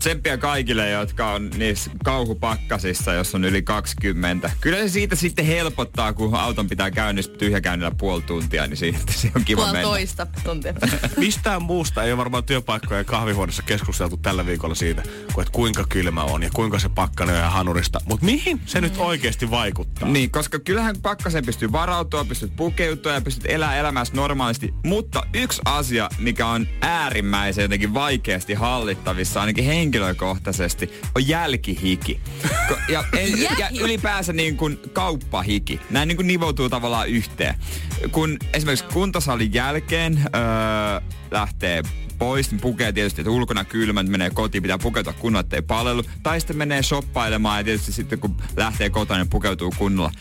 Tsemppiä kaikille, jotka on niissä kauhupakkasissa, jos on yli 20. Kyllä se siitä sitten helpottaa, kun auton pitää käynnistää tyhjäkäynnillä puoli tuntia, niin siitä se on kiva mennä. Puolitoista tuntia. Mistään muusta ei ole varmaan työpaikkojen kahvihuoneessa keskusteltu tällä viikolla siitä, kun et kuinka kylmä on ja kuinka se pakkanen on ja hanurista. Mutta mihin se nyt oikeasti vaikuttaa? Niin, koska kyllähän pakkaseen pystyy varautua, pystyt pukeutua ja pystyt elää elämässä normaalisti. Mutta yksi asia, mikä on äärimmäisen jotenkin vaikeasti hallittavissa, ainakin henkilökohtaisesti, on jälkihiki. Ja, ja, ja ylipäänsä niin kuin kauppahiki. Nämä niin kuin nivoutuu tavallaan yhteen. Kun esimerkiksi kuntosalin jälkeen öö, lähtee pois, niin pukee tietysti, että ulkona kylmä, niin menee kotiin, pitää pukeutua kunnolla, ettei palelu. Tai sitten menee shoppailemaan ja tietysti sitten kun lähtee kotona, niin pukeutuu kunnolla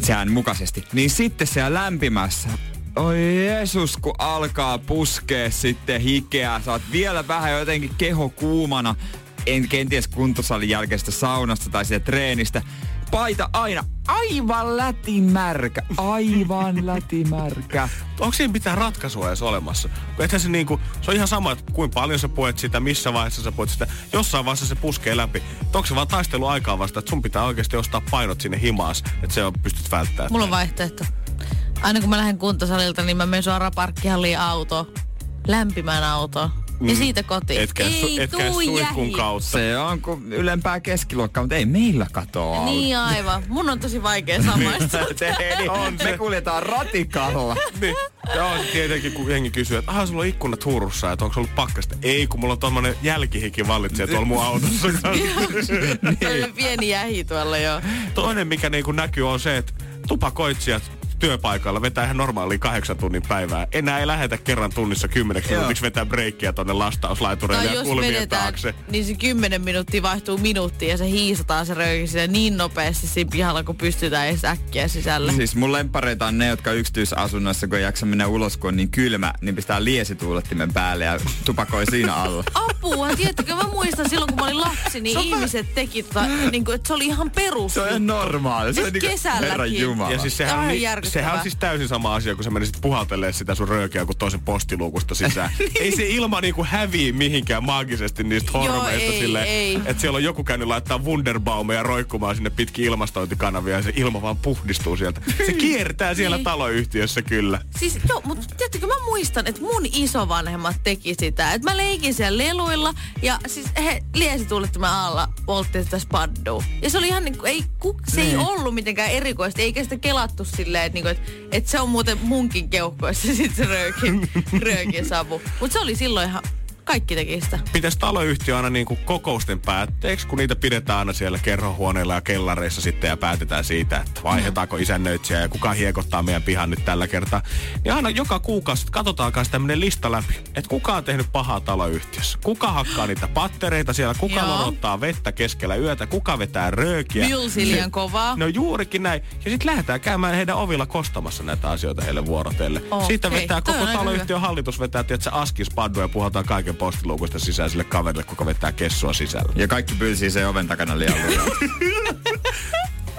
sään mukaisesti. Niin sitten siellä lämpimässä Oi Jeesus, kun alkaa puskea sitten hikeä. Sä oot vielä vähän jotenkin keho kuumana. En kenties kuntosalin jälkeistä saunasta tai siitä treenistä. Paita aina aivan lätimärkä. Aivan lätimärkä. Onko siinä mitään ratkaisua edes olemassa? Kun ethän se, niinku, se on ihan sama, että kuinka paljon sä puet sitä, missä vaiheessa sä puet sitä. Jossain vaiheessa se puskee läpi. Et onko se vaan taistelu aikaa vasta, että sun pitää oikeasti ostaa painot sinne himaas, että se on pystyt välttämään. Mulla on vaihtoehto. Aina kun mä lähden kuntosalilta, niin mä menen suoraan parkkihalliin auto, lämpimään auto. Ja siitä kotiin. Etkä, su, ei etkä tuu suihkun jähi. kautta. Se on kuin ylempää keskiluokkaa, mutta ei meillä katoa. Niin aivan. Mun on tosi vaikea samaistua. Niin, on me kuljetaan ratikalla. Niin. Ja on tietenkin, kun jengi kysyy, että aha, sulla on ikkunat huurussa, että onko ollut pakkasta. Ei, kun mulla on tommonen jälkihiki vallitsee tuolla mun autossa. Tällainen pieni jähi tuolla jo. Toinen, mikä niinku näkyy, on se, että tupakoitsijat työpaikalla vetää ihan normaalia kahdeksan tunnin päivää. Enää ei lähetä kerran tunnissa kymmeneksi Joo. minuutiksi vetää breikkiä tonne lastauslaitureille ja kulmien vedetään, taakse. niin se kymmenen minuuttia vaihtuu minuuttiin ja se hiisataan se röyki sinne niin nopeasti siinä pihalla, kun pystytään edes äkkiä sisälle. Siis mun lempareita on ne, jotka yksityisasunnossa, kun ei jaksa mennä ulos, kun on niin kylmä, niin pistää liesituulettimen päälle ja tupakoi siinä alla. Apua, tiedättekö, mä muistan silloin, kun mä olin lapsi, niin ihmiset teki tota, niin kuin, että se oli ihan perus. Se on ihan normaali. Se on niinku, kesälläkin. Herran Jumala. Ja siis sehän, niin. Sehän on siis täysin sama asia, kun sä menisit puhaltelee sitä sun röökiä kuin toisen postiluukusta sisään. ei se ilma niinku hävii mihinkään maagisesti niistä hormeista ei. että siellä on joku käynyt laittaa Wunderbaumeja roikkumaan sinne pitkin ilmastointikanavia ja se ilma vaan puhdistuu sieltä. Se kiertää siellä Niin. taloyhtiössä kyllä. Siis joo, mutta tiedättekö, mä muistan, että mun isovanhemmat teki sitä. Että mä leikin siellä leluilla ja siis he liesituulettimen alla poltti sitä spaddua. Ja se oli ihan niin kuin, ei, ku, se ei ollut mitenkään erikoista, eikä sitä kelattu silleen, että, niin kuin, että, että se on muuten munkin keuhkoissa sit se röökin, röökin savu. Mutta se oli silloin ihan, kaikki teki sitä. Pitäisi taloyhtiö aina niinku kokousten päätteeksi, kun niitä pidetään aina siellä kerrohuoneilla ja kellareissa sitten ja päätetään siitä, että vaihdetaanko isännöitsijä ja kuka hiekottaa meidän pihan nyt tällä kertaa. Niin aina joka kuukausi katsotaan kanssa tämmöinen lista läpi, että kuka on tehnyt pahaa taloyhtiössä. Kuka hakkaa niitä pattereita siellä, kuka lorottaa vettä keskellä yötä, kuka vetää röökiä. Mylsi liian kovaa. No juurikin näin. Ja sitten lähdetään käymään heidän ovilla kostamassa näitä asioita heille vuorotelle. Okei, Siitä vetää koko taloyhtiön hallitus vetää, että askis paddu ja puhaltaa kaiken postiluukusta sisään sille kaverille, kuka vetää kessua sisällä. Ja kaikki pylsii sen oven takana liian lujaa.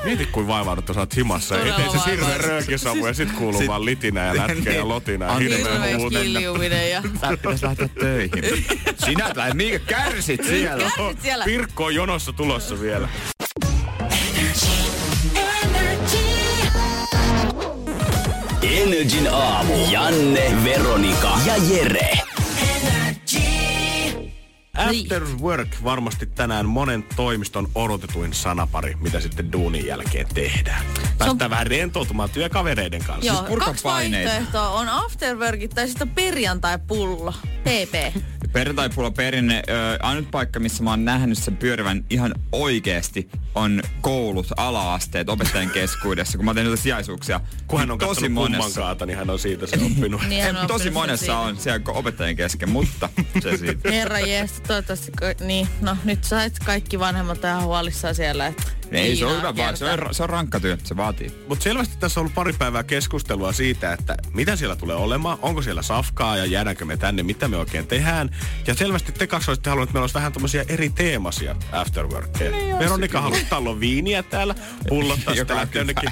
Mieti kuin vaivaudut, sä oot himassa. Ei, Todella ei se hirveä röökisavu ja sit kuuluu Sit- vaan litinä ja lätkeä ja Niin. lotina ja hirveä kiljuminen ja... Sä pitäisi lähteä töihin. Sinä et lähde, mikä kärsit siellä? Kärsit siellä. Pirkko on jonossa tulossa vielä. Energin aamu. Janne, Veronika ja Jere. After work varmasti tänään monen toimiston odotetuin sanapari, mitä sitten duunin jälkeen tehdään. Päästään vähän rentoutumaan työkavereiden kanssa. Joo, purka kaksi paineita. vaihtoehtoa on afterworkit tai sitten perjantai-pullo. PP. Perjantaipulla perinne, ö, ainut paikka, missä mä oon nähnyt sen pyörivän ihan oikeesti, on koulut, ala-asteet opettajien keskuudessa, kun mä oon tehnyt niitä sijaisuuksia. Kun hän on tosi monessa. kummankaata, niin hän on siitä se oppinut. Niin En, hän on tosi monessa siitä. on siellä opettajien kesken, mutta se siitä. Herra jees, toivottavasti, niin, no nyt sait kaikki vanhemmat ihan huolissaan siellä. Että Ei, se on hyvä vaan. Se on, se on rankka työ, se vaatii. Mutta selvästi tässä on ollut pari päivää keskustelua siitä, että mitä siellä tulee olemaan, onko siellä safkaa ja jäädäänkö me tänne, mitä me oikein tehdään. Ja selvästi te kaksi olisitte halunneet, että meillä olisi vähän tämmöisiä eri teemasia afterworkia. Niin Veronika halusi talon viiniä täällä, pullottaa sitä, kyllä jonnekin,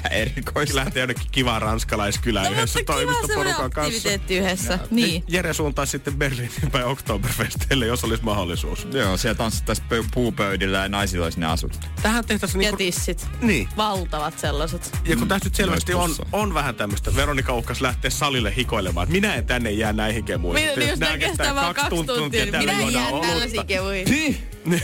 lähteä jonnekin kivaan ranskalaiskylään No, yhdessä toimistoporukan kanssa. yhdessä. Niin. Jere suuntaisi sitten Berliinin päin Oktoberfestille, jos olisi mahdollisuus. Joo, siellä tanssittaisiin pö- puupöydillä ja naisilla olisi ne asut. Tähän tehtäisiin Ja niinku... tissit. Niin. Valtavat sellaiset. Ja kun tässä nyt selvästi on, on vähän tämmöistä, Veronika uhkas lähteä salille hikoilemaan, että minä en tänne jää näihin kemuihin. Minä, Nää nää kestää vaan kaksi tuntia, niin täällä minä jään olutta. tällaisiin kevuihin.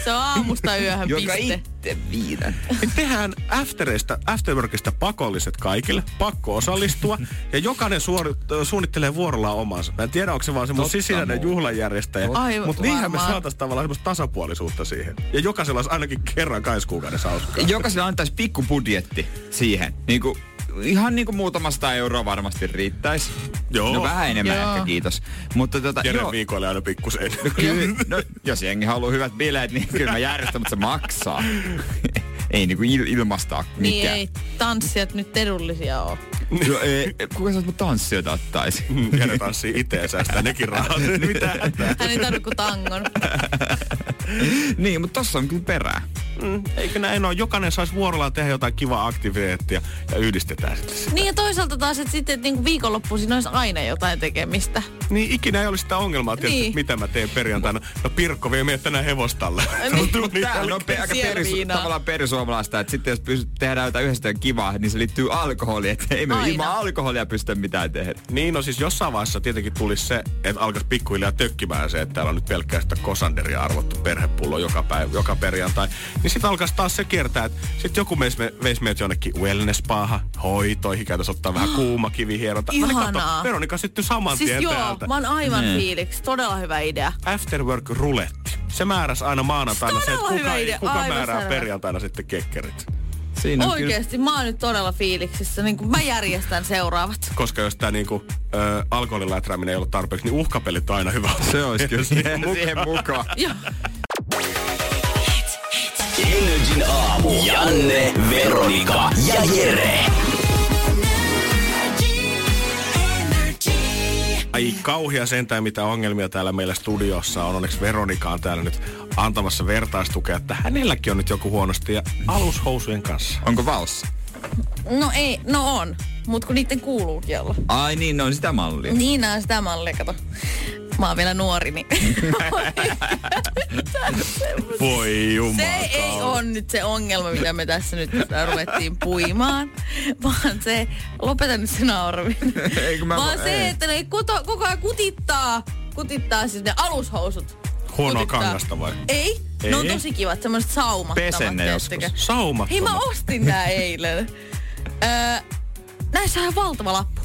Se on aamusta yöhön Joka piste. itse viidän. Niin tehdään aftereista, afterworkista pakolliset kaikille, pakko osallistua, ja jokainen suori, suunnittelee vuorollaan omansa. Mä en tiedä, onko se vaan semmoinen sisäinen juhlajärjestäjä, mutta niinhän me saataisiin tavallaan semmoista tasapuolisuutta siihen. Ja jokaisella olisi ainakin kerran kaiskuukaudessa hauskaa. Jokaiselle antaisi pikku budjetti siihen. Niinku, ihan niinku muutamasta euroa varmasti riittäisi. Joo. No vähän enemmän Joo. ehkä, kiitos. Mutta tota, Jere joo, viikoille aina pikkusen. kyllä, no, jos jengi haluaa hyvät bileet, niin kyllä mä järjestän, mutta se maksaa. ei niinku il- ilmastaa Niin mikään. ei tanssijat nyt edullisia ole. No, ei, kuka sä mut tanssijoita ottaisi? Jere tanssii itse ja säästää nekin rahat. Mitä hätää? Hän ei tarvitse kuin tangon. niin, mutta tossa on kyllä perää. Mm, eikö näin ole? Jokainen saisi vuorollaan tehdä jotain kivaa aktiviteettia ja yhdistetään sitten sitä. Niin ja toisaalta taas, että sitten että niinku viikonloppuisin olisi aina jotain tekemistä. Niin ikinä ei olisi sitä ongelmaa, tietysti, Niin. mitä mä teen perjantaina. No Pirkko vie meidät tänään hevostalle. Niin. Tuli Tää on pe- aika peris, tavallaan perisuomalaista, että sitten jos pystyt tehdä jotain yhdessä kivaa, niin se liittyy alkoholiin, että ei me Aina. ilman alkoholia pystytä mitään tehdä. Niin, no siis jossain vaiheessa tietenkin tulisi se, että alkaisi pikkuhiljaa tökkimään se, että täällä on nyt pelkkää sitä kosanderia arvottu perhepullo joka päivä, joka perjantai. Niin sitten alkaisi taas se kiertää, että sitten joku veisi, me, veisi meidät jonnekin wellness-paahan, hoitoihin, käytäisiin ottaa vähän kuuma kivihieronta. No niin Ihanaa. kato, Veronika syttyi saman Siis tien joo, täältä. mä oon aivan Niin. fiiliksi. Todella hyvä idea. Afterwork ruletti. Se määräsi aina maanantaina se, että Todella hyvä kuka, idea. kuka Aivan määrää selvä. perjantaina sitten kekkerit. Siinä Oikeesti, mä oon nyt todella fiiliksissä. Niin kuin mä järjestän seuraavat. Koska jos tämä niinku, alkoholin läträäminen ei ollut tarpeeksi, niin uhkapelit on aina hyvä. kyllä, se olisi kyllä siihen, siihen mukaan. Energin aamu. Janne, Veronika ja Jere. Ai kauhia sentään, mitä ongelmia täällä meillä studiossa on. Onneksi Veronika on täällä nyt antamassa vertaistukea, että hänelläkin on nyt joku huonosti ja alushousujen kanssa. Onko valssa? No ei, no on. Mut kun niitten kuuluukin olla. Ai niin, ne on sitä mallia. Niin, nää on sitä mallia, kato. Mä oon vielä nuori, niin... Voi Se jumala. ei ole nyt se ongelma, mitä me tässä nyt ruvettiin puimaan, vaan se, lopeta nyt se nauraminen. Mä vaan vo- se, ei. että ne kuto, koko ajan kutittaa, kutittaa siis ne alushousut. Huonoa Kutittaa. kangasta vai? Ei, ne on Ei? tosi kivat, semmoiset saumattomat. Pesen ne tiedättekö? joskus. Saumat. Hei, mä ostin nää eilen. Öö, näissä on valtava lappu.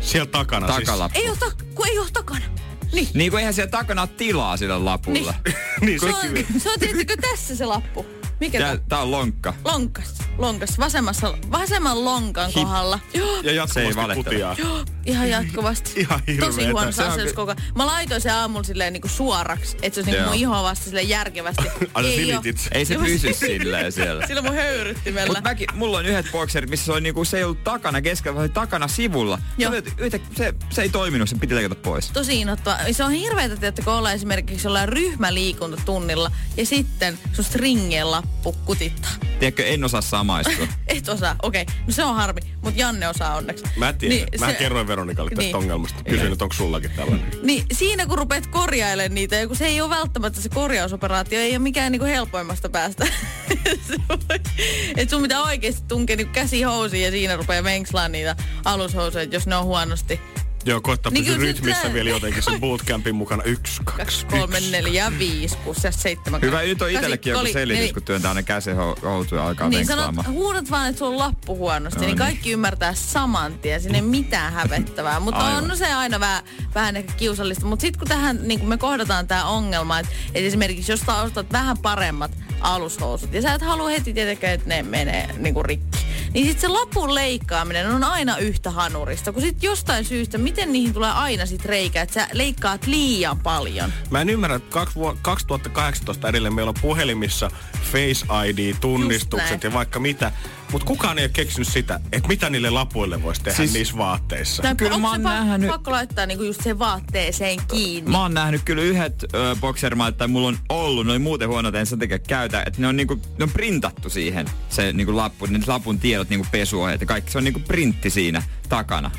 Siellä takana Takalappu. Ei oo, ta- kun ei oo takana. Niin. Niin kuin eihän siellä takana tilaa sillä lapulla. Siis. niin Se on, se on tietysti tässä se lappu. Mikä Tää, tää? tää on lonkka. Lonkas. Lonkas. Vasemmassa, vasemman lonkan kohdalla. Joo. Ja Se ei jatkuvasti kutiaa. Joo, ihan jatkuvasti. Ihan hirveetä. Tosi huonossa Se on ky- koko ajan. Mä laitoin sen aamulla silleen niinku suoraksi, että se olisi niinku mun ihoa vasta silleen järkevästi. Ai sä Ei. Ei se pysy silleen siellä. Sillä mun höyryttimellä. Mut mäkin, mulla on yhdet bokserit, missä se, oli niinku, se ei ollut takana keskellä, vaan se oli takana sivulla. Se, Joo. oli, yhtä, se, se, ei toiminut, se piti leikata pois. Tosi innoittava. Se on hirveetä, että kun ollaan esimerkiksi jollain ryhmäliikuntatunnilla ja sitten sun stringien lappu kutittaa. Tiedätkö, en osaa samaistua. Et osaa, okei. Okay. No se on harmi, mutta Janne osaa onneksi. Mä tiedän. Niin, Mä se- kerroin Veronikalle tästä Niin. ongelmasta. Kysyin, että onko sullakin tällainen. Niin siinä kun rupeat korjailemaan niitä, ja kun se ei ole välttämättä se korjausoperaatio, ei ole mikään niinku helpoimmasta päästä. että sun pitää oikeasti tunkea niinku käsi housiin ja siinä rupeaa venkslaan niitä alushousuja, jos ne on huonosti Joo, koittaa Niin pysyä rytmissä tää- vielä jotenkin sen bootcampin mukana. Yksi, kaksi, Kaksi, kolme, yksi. neljä, viisi, kuusi, seitsemän. Hyvä, nyt on itsellekin joku selitys, neli- kun työntää aina käsihoutuja alkaa Niin sanot, huudat vaan, että sulla on lappu huonosti, No niin niin. kaikki ymmärtää saman tien. Siinä ei mitään hävettävää. Mutta on se aina vähän, vähän ehkä kiusallista. Mutta sitten kun tähän niin kun me kohdataan tämä ongelma, että, että esimerkiksi jos ostat vähän paremmat alushousut ja sä et halua heti tietenkään, että ne menee niin kuin rikki. Niin sitten se lapun leikkaaminen on aina yhtä hanurista, kun sitten jostain syystä, miten niihin tulee aina sit reikä, että sä leikkaat liian paljon. Mä en ymmärrä, että kaksi vuo- 2018 edelleen meillä on puhelimissa Face ID-tunnistukset ja vaikka mitä. Mutta kukaan ei ole keksinyt sitä, että mitä niille lapuille voisi tehdä Siis- niissä vaatteissa. Tai Kyllä mä se oon nähnyt- pakko laittaa niinku just sen vaatteeseen kiinni? Mä oon nähnyt kyllä yhdet ö, boxermaat, tai mulla on ollut, ne oli muuten huonot, en sen takia käytä, että ne on niinku, ne on printattu siihen, se niinku lappu, ne lapun tiedot, niinku pesuohjeet ja kaikki, se on niinku printti siinä takana.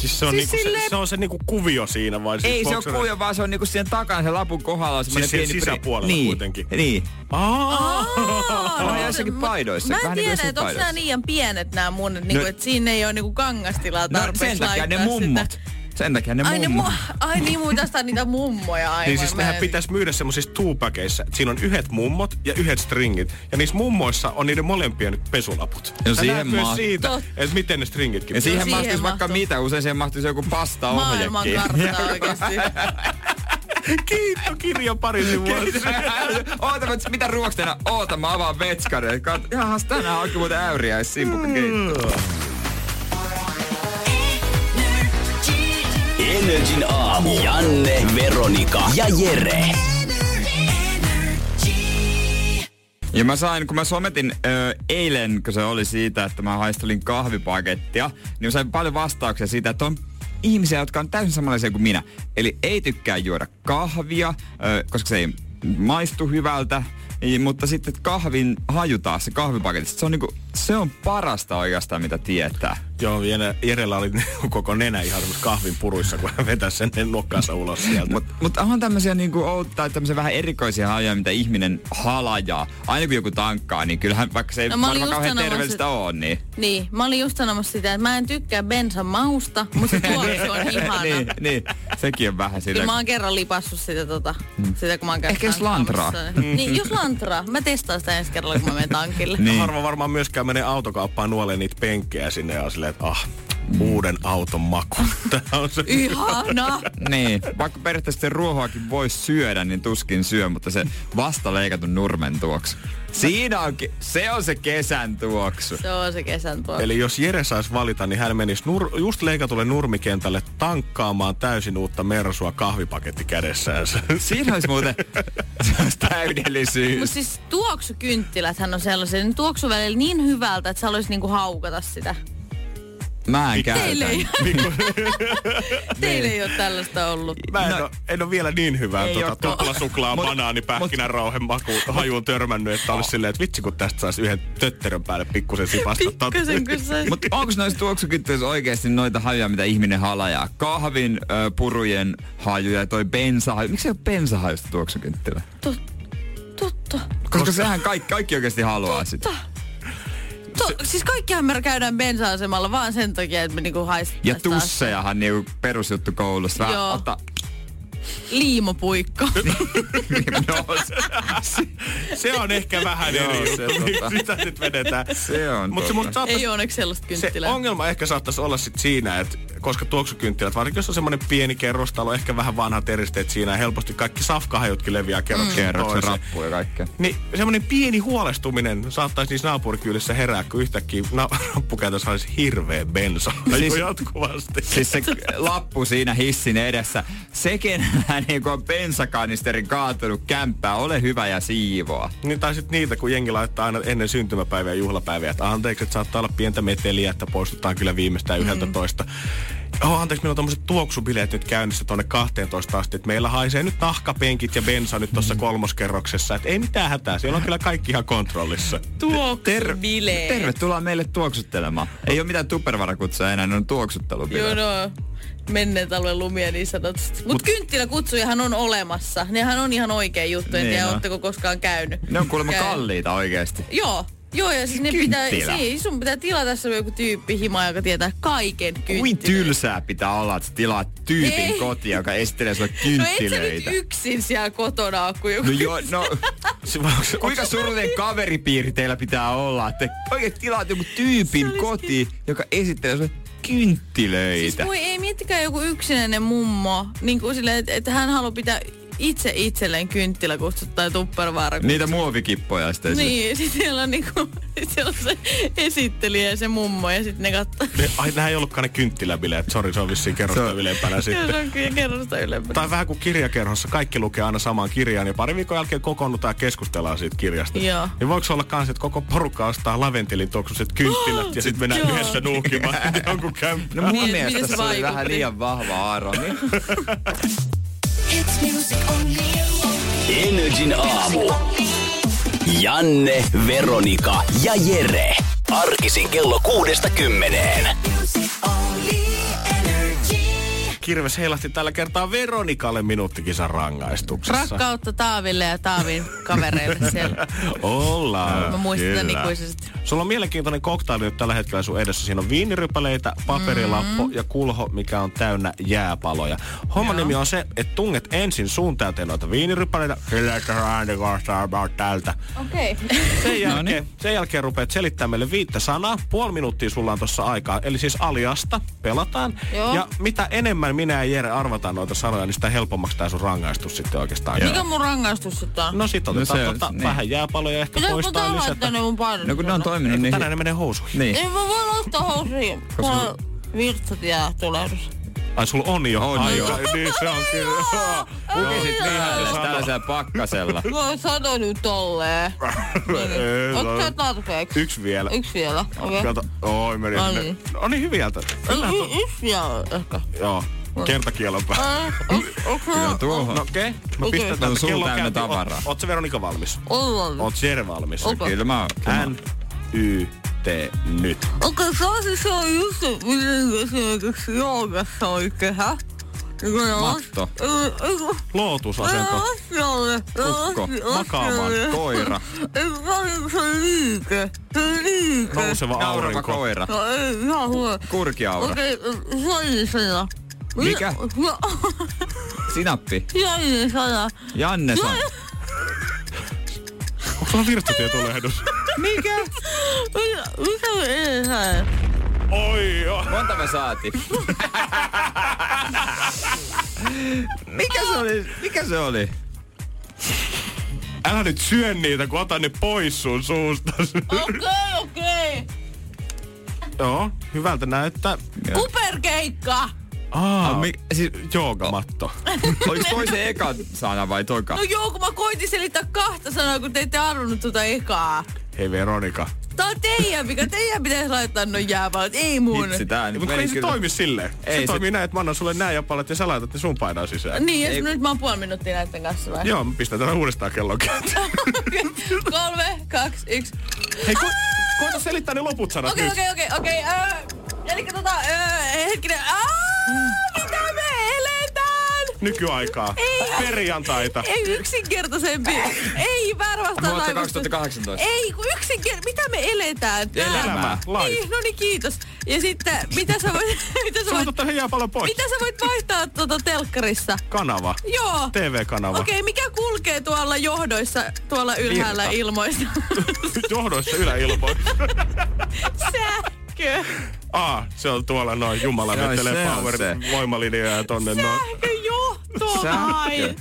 Siis se on, Siis niinku, silleen- se, se, on se niinku kuvio siinä vai? Siis Ei se boxer- ole kuvio, vaan se on niinku siihen takana, se lapun kohdalla on Siis pieni... pri- sisäpuolella niin, kuitenkin. Niin. Aa! On joissakin Mä- paidoissa, Mä vähän en niin kuin tiedä, että onko nämä liian pienet nämä mun, että niinku, No- et siinä ei ole niinku kangastilaa No tarpeeksi sen takia ne mummot. Sitä. Sen takia ne Ai, ne mu- ai niin, on niitä mummoja aivan. Niin siis nehän pitäisi myydä semmoisissa tuupäkeissä, että siinä on yhdet mummot ja yhdet stringit. Ja niissä mummoissa on niiden molempien pesulaput. No Sä siihen myös maa- siitä, Tot- että miten ne stringitkin Ja siihen siihen mahtuisi vaikka mitä, usein siihen mahtuisi joku pasta oikeesti. Kiitto kirja pari sivua. Oota, mutta mitä ruoksi tehdään? Oota, mä avaan vetskarin. Kat- Jahas, tänään onkin muuten äyriäis simpukka keitto. Energin aamu. Janne, Veronika ja Jere. Ja mä sain, kun mä sometin ö, eilen, kun se oli siitä, että mä haistelin kahvipakettia, niin mä sain paljon vastauksia siitä, että on ihmisiä, jotka on täysin samanlaisia kuin minä. Eli ei tykkää juoda kahvia, ö, koska se ei maistu hyvältä, mutta sitten kahvin haju taas, se kahvipaketista, se on, niinku, se on parasta oikeastaan, mitä tietää. Joo, Jere, Jerellä oli koko nenä ihan kahvin puruissa, kun hän vetäisi sen nokkansa ulos sieltä. Mutta mut on tämmöisiä niinku, tai tämmöisiä vähän erikoisia hajoja, mitä ihminen halajaa. Aina kun joku tankkaa, niin kyllähän vaikka se ei No, varmaan kauhean terveellistä että- ole, niin... Niin, mä olin just sanomassa sitä, että mä en tykkää bensan mausta, mutta se tuoksu on ihana. niin, niin, sekin on vähän sitä. Kyllä mä oon kerran lipassut sitä, tota, sitä kun mä oon käynyt Ehkä jos lantraa. Niin, jos lantraa. Mä testaan sitä ensi kerralla, kun mä menen tankille. Niin. Harva varmaan myöskään menee autokauppaan nuoleen niitä penkkejä sinne ja on silleen, että ah, uuden auton maku. Tää on se. Ihana! Niin, vaikka periaatteessa se ruohoakin voi syödä, niin tuskin syö, mutta se vasta leikatun nurmen tuoksu. Siinä on, ke- se on se kesän tuoksu. Se on se kesän tuoksu. Eli jos Jere saisi valita, niin hän menisi nur, just leikatulle nurmikentälle tankkaamaan täysin uutta Mersua kahvipaketti kädessään. Siinä olisi muuten se olisi täydellisyys. Mutta siis tuoksukynttiläthän on sellaisia, ne tuoksu välillä niin hyvältä, että sä haluaisit niinku haukata sitä. Mä en Teille käytä. ei, teille ei ole tällaista ollut. Mä en, No- no, en ole vielä niin hyvää Ei tota, tuplasuklaa, Mut- banaani, pähkinänrauhen maku, hajuun törmännyt, että olisi silleen, että vitsi kun tästä saisi yhden tötterön päälle pikkusen sipasta. Kun se... Mutta onko noissa tuoksukytteissä oikeasti noita hajuja, mitä ihminen halajaa? Kahvin ö, purujen hajuja ja toi bensahaju. Miksi ei ole bensahajusta tuoksukynttilä? Totta. Koska sehän kaikki, kaikki oikeasti haluaa sitä. To, siis kaikkihan me käydään bensa-asemalla vaan sen takia, että me niinku haistetaan. Ja tussejahan niinku perusjuttu koulussa. Joo. Ota, Liimopuikko. no, se, Se on ehkä vähän Joo, eri se juttu, mitä nyt vedetään. se on Mutta se mut saattais, ei onneksi sellaista se kynttilää. ongelma ehkä saattaisi olla sit siinä, että koska tuoksukynttilät, varsinkin jos on semmoinen pieni kerrostalo, ehkä vähän vanhat eristeet siinä ja helposti kaikki safkahajutkin leviää kerroksen Kerroksen toiseen. rappu ja kaikkea. Niin semmoinen pieni huolestuminen saattaisi niissä naapurikylissä herää, kun yhtäkkiä na- rappukäytössä olisi hirveä bensa Siis- jatkuvasti. Siis se lappu siinä hissin edessä. Se, kenellä niin on bensakanisterin kaatunut kämppää, ole hyvä ja siivoa. Niin tai sitten niitä, kun jengi laittaa aina ennen syntymäpäiviä ja juhlapäiviä, että anteeksi, että saattaa olla pientä meteliä, että poistutaan kyllä viimeistään yhdeltä toista. Oh, anteeksi, meillä on tommoset tuoksubileet nyt käynnissä tuonne 12 asti, että meillä haisee nyt nahkapenkit ja bensa nyt tuossa kolmoskerroksessa, että ei mitään hätää, siellä on kyllä kaikki ihan kontrollissa. Tuoksubileet. Tervetuloa meille tuoksuttelemaan. Ei ole mitään tuppervarakutsuja enää, ne on tuoksuttelubileet. Joo, no. Menneet alueen lumia niin sanotusti. Mutta Mut kynttiläkutsujahan on olemassa. Nehän on ihan oikea juttu. En Niin tiedä, on. ootteko koskaan käynyt. Ne on kuulemma Käy- kalliita oikeesti. Joo. Joo, ja siis ne pitää, siis sun pitää tilata se joku tyyppi hima, joka tietää kaiken Kuin kynttilöitä. tylsää pitää olla, että tilaat tyypin Ei. kotiin, joka esittelee sulle No et kynttilöitä. yksin siellä kotona ole, kun joku... No joo, no... Kuinka surullinen kaveripiiri teillä pitää olla, että oikein tilaat joku tyypin kotiin, joka esittelee sulle kynttilöitä. Siis voi ei miettikää joku yksinäinen mummo, niin kuin silleen, että, että hän haluaa pitää itse itselleen kynttiläkustut tai tupperware Niitä muovikippoja sitten. Niin, sit siellä on niinku, sit siellä on se esittelijä ja se mummo ja sitten ne katsoo. Ne, ai, nämä ei ollutkaan ne kynttiläbileet. Sori, se on vissiin kerrosta ylempänä sitten. se on kyllä kerrosta ylempänä. Tai vähän kuin kirjakerhossa, kaikki lukee aina samaan kirjaan ja pari viikon jälkeen kokoonnutaan ja keskustellaan siitä kirjasta. Joo. Niin voiko olla kans, että koko porukka ostaa laventelin tuoksuiset kynttilät ja sitten mennään Joo. yhdessä nuukimaan jonkun kämppään? No mun Niin, mielestä se oli vähän liian vahva aroni. Energin aamu. Janne, Veronika ja Jere. Arkisin kello kuudesta kymmeneen. Kirves heilahti tällä kertaa Veronikalle minuuttikisan rangaistuksessa. Rakkautta Taaville ja Taavin kavereille siellä. Ollaan. Mä muistan Kyllä. ikuisesti. Sulla on mielenkiintoinen koktaili nyt tällä hetkellä sun edessä. Siinä on viinirypäleitä, paperilappo Mm. ja kulho, mikä on täynnä jääpaloja. Homman nimi on se, että tunget ensin suun täyteen noita viinirypäleitä. Kyllä, että ääni about tältä. Okei. Okay. Sen jälkeen, sen jälkeen rupeat selittämään meille viittä sanaa. Puoli minuuttia sulla on tuossa aikaa. Eli siis aliasta pelataan. Joo. Ja mitä enemmän minä ja Jere arvataan noita sanoja, niin sitä helpommaksi tämä sun rangaistus sitten oikeastaan. Mikä mun rangaistus sitten on? No sit No otetaan se on- tota, niin. vähän jääpaloja ehkä Pitääkö poistaa tää lisätä. ne mun painot? No kun ne on toiminut niin... Tänään ne menee housuihin. Niin. Ei mä voi laittaa housuihin. Mulla on virtsat ja tulehdus. Ai sulla on jo On aika. jo. Niin se on kyllä. Pukisit Joo. vihannelle tällaisella pakkasella. Mä sano nyt tolleen. Ootko se sä tarpeeksi? Yksi vielä. Yksi vielä, okei. Kato, oi meni No sinne. niin. No niin to- Yksi vielä ehkä. Joo. Kertakielon päällä. Äh, Kyllä tuohon. No okei. Okay. Mä Okei. pistän on täältä suu kello täynnä käyntiin. tavaraa. Oot- Oot sä Veronika valmis? Ollaan. Oot Jere valmis? Okei. Kyllä mä, mä. N, Y, T, nyt. Okei, se on siis se on just se, miten esimerkiksi joogassa oikein, Matto. Lootusasento. Kukko. Makaamaan. Koira. Ei, se on se liike. Se liike. Nouseva aurinko. koira. No ei, ihan huono. Kurkiaura. Okei, sana. Mikä? Sinappi. Janni sana. Janne san. Onko sulla virtsatietolehdus? Mikä? Mitä me edetään? Oi joo. Monta me saatiin? Mikä se oli? Mikä se oli? Älä nyt syö niitä, kun otan ne pois sun suusta. Okei, okei. Joo, hyvältä näyttää. Kuperkeikka. Aa, Mi- siis, joogamatto. oliko toi se eka sana vai toika? No joo, kun mä koitin selittää kahta sanaa, kun te ette arvonnut tuota ekaa. Hei Veronika. Tää on teidän mikä Teidän pitäisi laittaa noin jääpalot, ei mun. Vitsi, tää nyt Mutta ei se kyllä- toimi silleen. Ei se, se- toimii näin, että mä annan sulle nämä japalat ja sä laitat ne sun painaan sisään. Niin, ja Ei- sit nyt mä oon puoli minuuttia näiden kanssa vai? Joo, mä pistän tämän uudestaan kellon. Kolme, kaksi, yksi. Hei, ko- koita selittää ne loput sanat Okei, okei, okei, okei. Elikkä tota, öö, hetkinen. Aa, mitä me eletään? Nykyaikaa. Ei. Perjantaita. Ei yksinkertaisempi. Ei varmasta Vuotta 2018. Ei, kun yksinkertaisesti. Mitä me eletään? Tää- Elämä, live. Niin, no niin, kiitos. Ja sitten, mitä sä voit, mitä sä voit, jääpallon pois. mitä sä voit vaihtaa tuota telkkarissa? Kanava. Joo. TV-kanava. Okei, mikä kulkee tuolla johdoissa, tuolla ylhäällä Virta. ilmoista? Johdoissa yläilmoissa. Sähkö. Aa, se on tuolla noin. Jumala on power voimalinjoja tonne noin. Sähkö.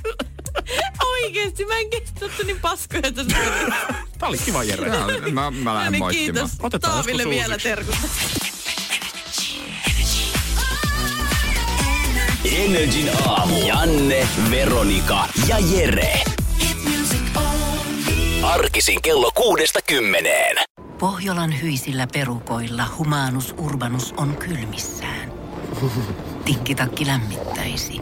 Oikeesti, mä en kestä ottaa niin paskoja tässä. Tää oli kiva Jere. Mä, mä lähden niin, moittimaan. kiitos. Otetaan Taaville joskus vielä terkut. Energin aamu. Janne, Veronika ja Jere. Arkisin kello kuudesta kymmeneen. Pohjolan hyisillä perukoilla humanus urbanus on kylmissään. Tikkitakki lämmittäisi.